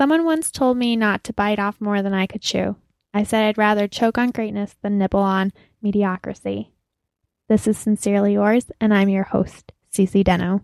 Someone once told me not to bite off more than I could chew. I said I'd rather choke on greatness than nibble on mediocrity. This is Sincerely Yours, and I'm your host, Cece Deno.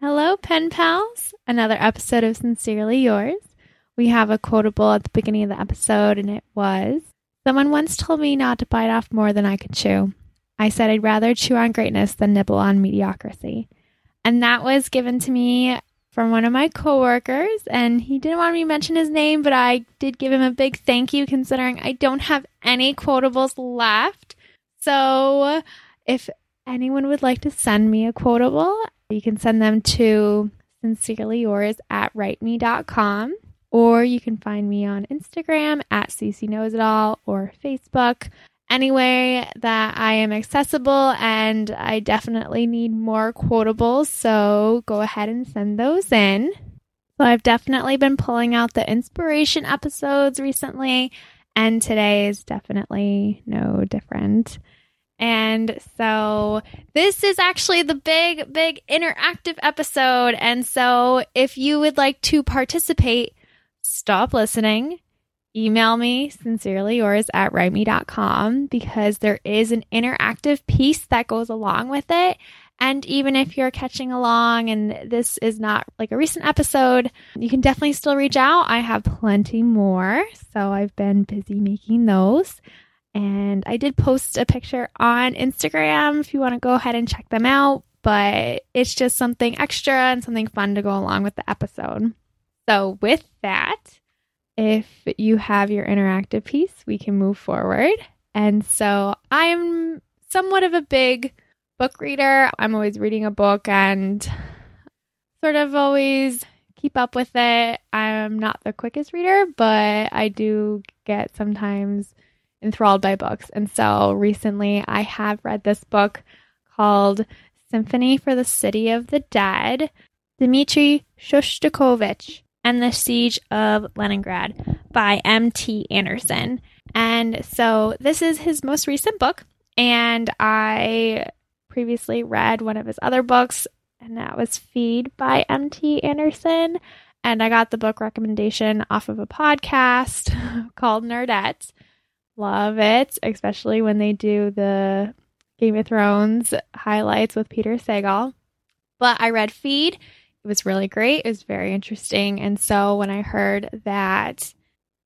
Hello, pen pals. Another episode of Sincerely Yours. We have a quotable at the beginning of the episode, and it was Someone once told me not to bite off more than I could chew. I said I'd rather chew on greatness than nibble on mediocrity. And that was given to me from one of my coworkers, and he didn't want me to mention his name, but I did give him a big thank you considering I don't have any quotables left. So if anyone would like to send me a quotable, you can send them to sincerely yours at writeme.com or you can find me on Instagram at CC Knows It All or Facebook. Anyway, that I am accessible and I definitely need more quotables, so go ahead and send those in. So I've definitely been pulling out the inspiration episodes recently, and today is definitely no different. And so this is actually the big, big interactive episode. And so if you would like to participate, stop listening. Email me sincerely yours at writeme.com because there is an interactive piece that goes along with it. And even if you're catching along and this is not like a recent episode, you can definitely still reach out. I have plenty more. So I've been busy making those. And I did post a picture on Instagram if you want to go ahead and check them out. But it's just something extra and something fun to go along with the episode. So, with that, if you have your interactive piece, we can move forward. And so, I'm somewhat of a big book reader. I'm always reading a book and sort of always keep up with it. I'm not the quickest reader, but I do get sometimes enthralled by books. And so recently I have read this book called Symphony for the City of the Dead, Dmitri Shostakovich and the Siege of Leningrad by M.T. Anderson. And so this is his most recent book. And I previously read one of his other books, and that was Feed by M.T. Anderson. And I got the book recommendation off of a podcast called Nerdettes. Love it, especially when they do the Game of Thrones highlights with Peter Sagal. But I read Feed. It was really great. It was very interesting. And so when I heard that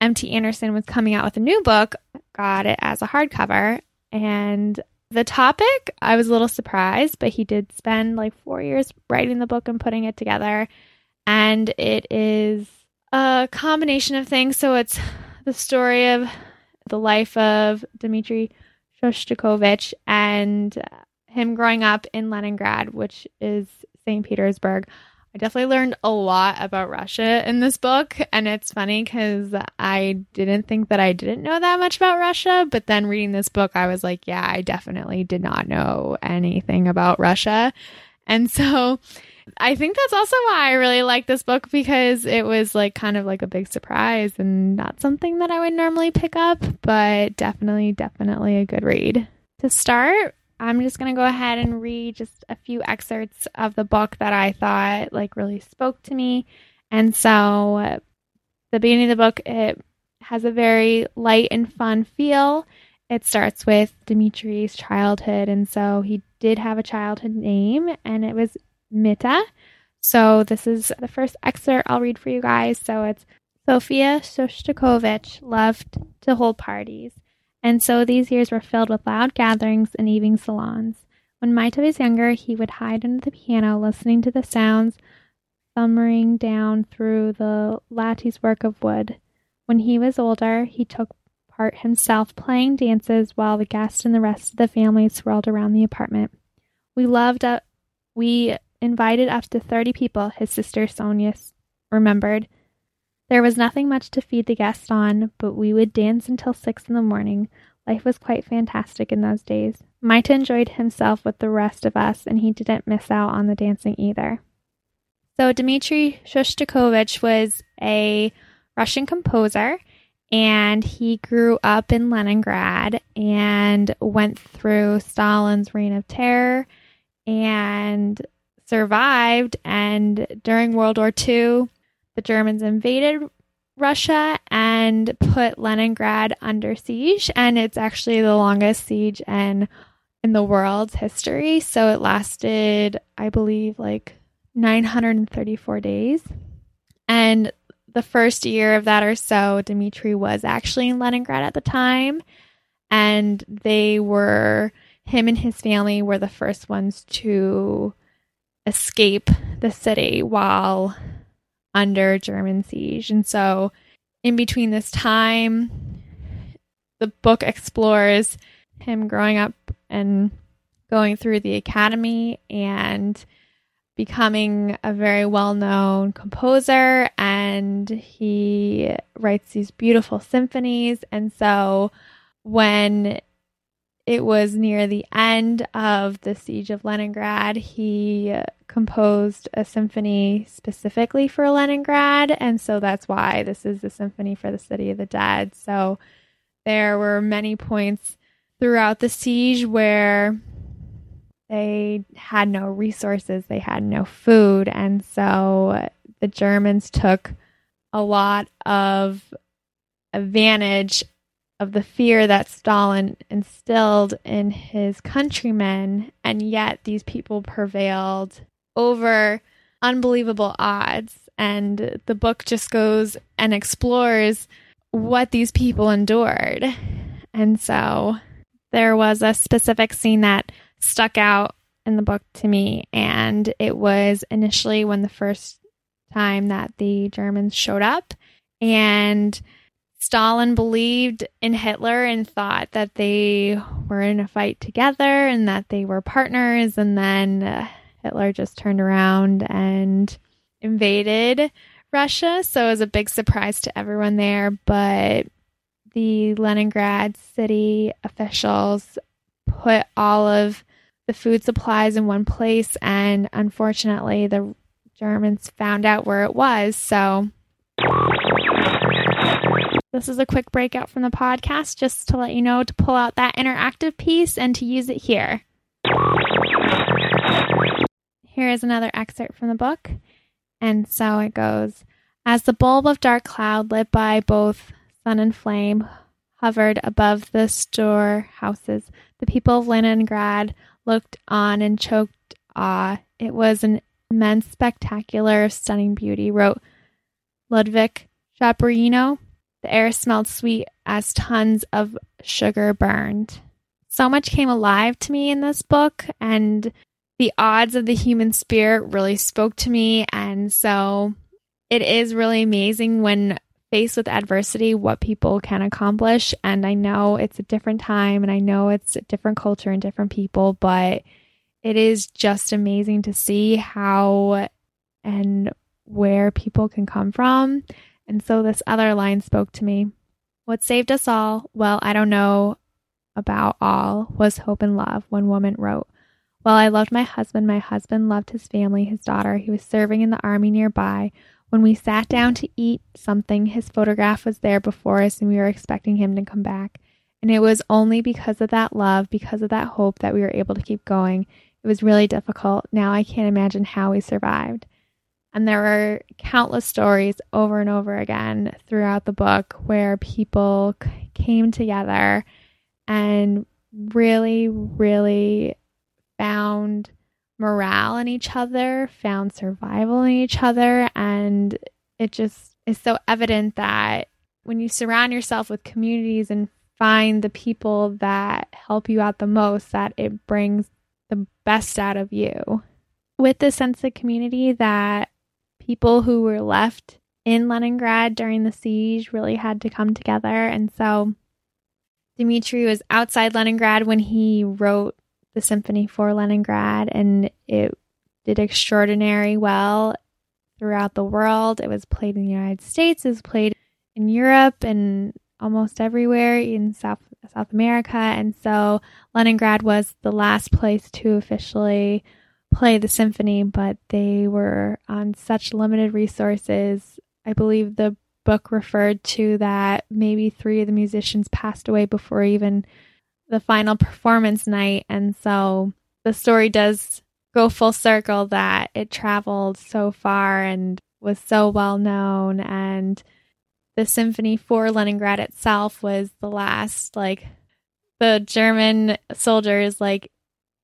MT Anderson was coming out with a new book, got it as a hardcover. And the topic, I was a little surprised, but he did spend like four years writing the book and putting it together. And it is a combination of things. So it's the story of the life of Dmitri Shostakovich and him growing up in Leningrad, which is St. Petersburg. I definitely learned a lot about Russia in this book. And it's funny because I didn't think that I didn't know that much about Russia. But then reading this book, I was like, yeah, I definitely did not know anything about Russia. And so I think that's also why I really like this book because it was like kind of like a big surprise and not something that I would normally pick up, but definitely, definitely a good read. To start, I'm just going to go ahead and read just a few excerpts of the book that I thought like really spoke to me. And so the beginning of the book it has a very light and fun feel. It starts with Dimitri's childhood and so he did have a childhood name and it was Mita. So this is the first excerpt I'll read for you guys. So it's Sofia Shostakovich loved to hold parties, and so these years were filled with loud gatherings and evening salons. When Mita was younger, he would hide under the piano, listening to the sounds thumbering down through the lattice work of wood. When he was older, he took part himself playing dances while the guests and the rest of the family swirled around the apartment. We loved uh, we invited up to 30 people, his sister Sonia remembered. There was nothing much to feed the guests on, but we would dance until six in the morning. Life was quite fantastic in those days. Mita enjoyed himself with the rest of us, and he didn't miss out on the dancing either. So, Dmitri Shostakovich was a Russian composer, and he grew up in Leningrad and went through Stalin's reign of terror and survived. And during World War II, the Germans invaded Russia and put Leningrad under siege. And it's actually the longest siege in, in the world's history. So it lasted, I believe, like 934 days. And the first year of that or so, Dmitri was actually in Leningrad at the time. And they were, him and his family were the first ones to escape the city while under German siege. And so, in between this time, the book explores him growing up and going through the academy and becoming a very well known composer. And he writes these beautiful symphonies. And so, when it was near the end of the siege of Leningrad. He composed a symphony specifically for Leningrad, and so that's why this is the symphony for the city of the dead. So there were many points throughout the siege where they had no resources, they had no food, and so the Germans took a lot of advantage of the fear that Stalin instilled in his countrymen, and yet these people prevailed over unbelievable odds. And the book just goes and explores what these people endured. And so there was a specific scene that stuck out in the book to me, and it was initially when the first time that the Germans showed up. And Stalin believed in Hitler and thought that they were in a fight together and that they were partners. And then uh, Hitler just turned around and invaded Russia. So it was a big surprise to everyone there. But the Leningrad city officials put all of the food supplies in one place. And unfortunately, the Germans found out where it was. So this is a quick breakout from the podcast just to let you know to pull out that interactive piece and to use it here. Here is another excerpt from the book. And so it goes As the bulb of dark cloud lit by both sun and flame hovered above the storehouses, the people of Leningrad looked on and choked awe. It was an immense spectacular, stunning beauty, wrote Ludwig Chabrino the air smelled sweet as tons of sugar burned. So much came alive to me in this book, and the odds of the human spirit really spoke to me. And so it is really amazing when faced with adversity what people can accomplish. And I know it's a different time and I know it's a different culture and different people, but it is just amazing to see how and where people can come from and so this other line spoke to me. What saved us all, well, I don't know about all, was hope and love, one woman wrote. Well, I loved my husband. My husband loved his family, his daughter. He was serving in the army nearby. When we sat down to eat something, his photograph was there before us, and we were expecting him to come back. And it was only because of that love, because of that hope, that we were able to keep going. It was really difficult. Now I can't imagine how we survived. And there were countless stories over and over again throughout the book where people came together and really, really found morale in each other, found survival in each other. And it just is so evident that when you surround yourself with communities and find the people that help you out the most, that it brings the best out of you. With the sense of community that people who were left in Leningrad during the siege really had to come together. And so Dmitri was outside Leningrad when he wrote the symphony for Leningrad, and it did extraordinary well throughout the world. It was played in the United States, it was played in Europe and almost everywhere in South South America. And so Leningrad was the last place to officially play the symphony, but they were on such limited resources. I believe the book referred to that maybe three of the musicians passed away before even the final performance night. And so the story does go full circle that it traveled so far and was so well known. And the symphony for Leningrad itself was the last, like, the German soldiers, like,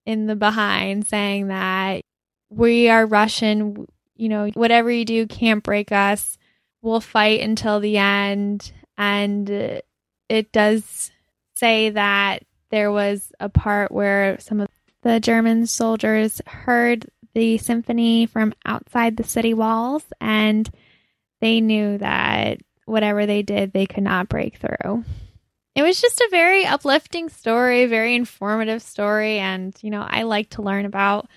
in the behind saying that we are Russian, you know, whatever you do can't break us. We'll fight until the end. And it does say that there was a part where some of the German soldiers heard the symphony from outside the city walls and they knew that whatever they did, they could not break through. It was just a very uplifting story, very informative story. And, you know, I like to learn about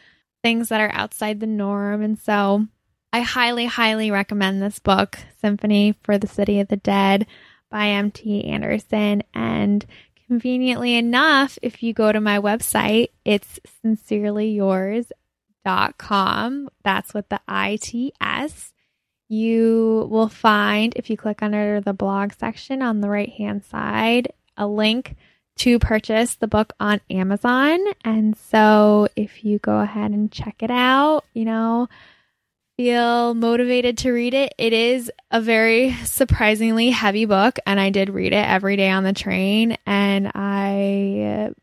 things that are outside the norm. And so I highly, highly recommend this book, Symphony for the City of the Dead by M.T. Anderson. And conveniently enough, if you go to my website, it's sincerelyyours.com. That's with the ITS. You will find, if you click under the blog section on the right hand side, a link to purchase the book on Amazon. And so if you go ahead and check it out, you know, feel motivated to read it. It is a very surprisingly heavy book, and I did read it every day on the train, and I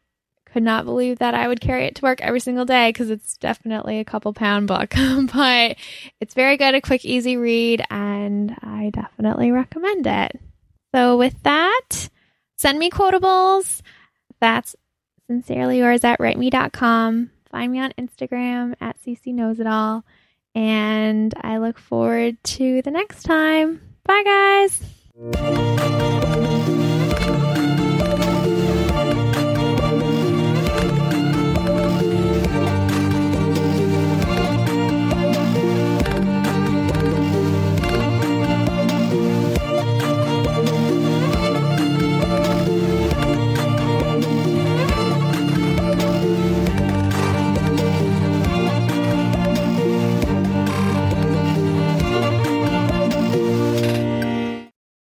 could not believe that I would carry it to work every single day because it's definitely a couple pound book. but it's very good, a quick, easy read, and I definitely recommend it. So, with that, send me quotables. That's sincerely yours at writeme.com. Find me on Instagram at CC Knows It All. And I look forward to the next time. Bye, guys.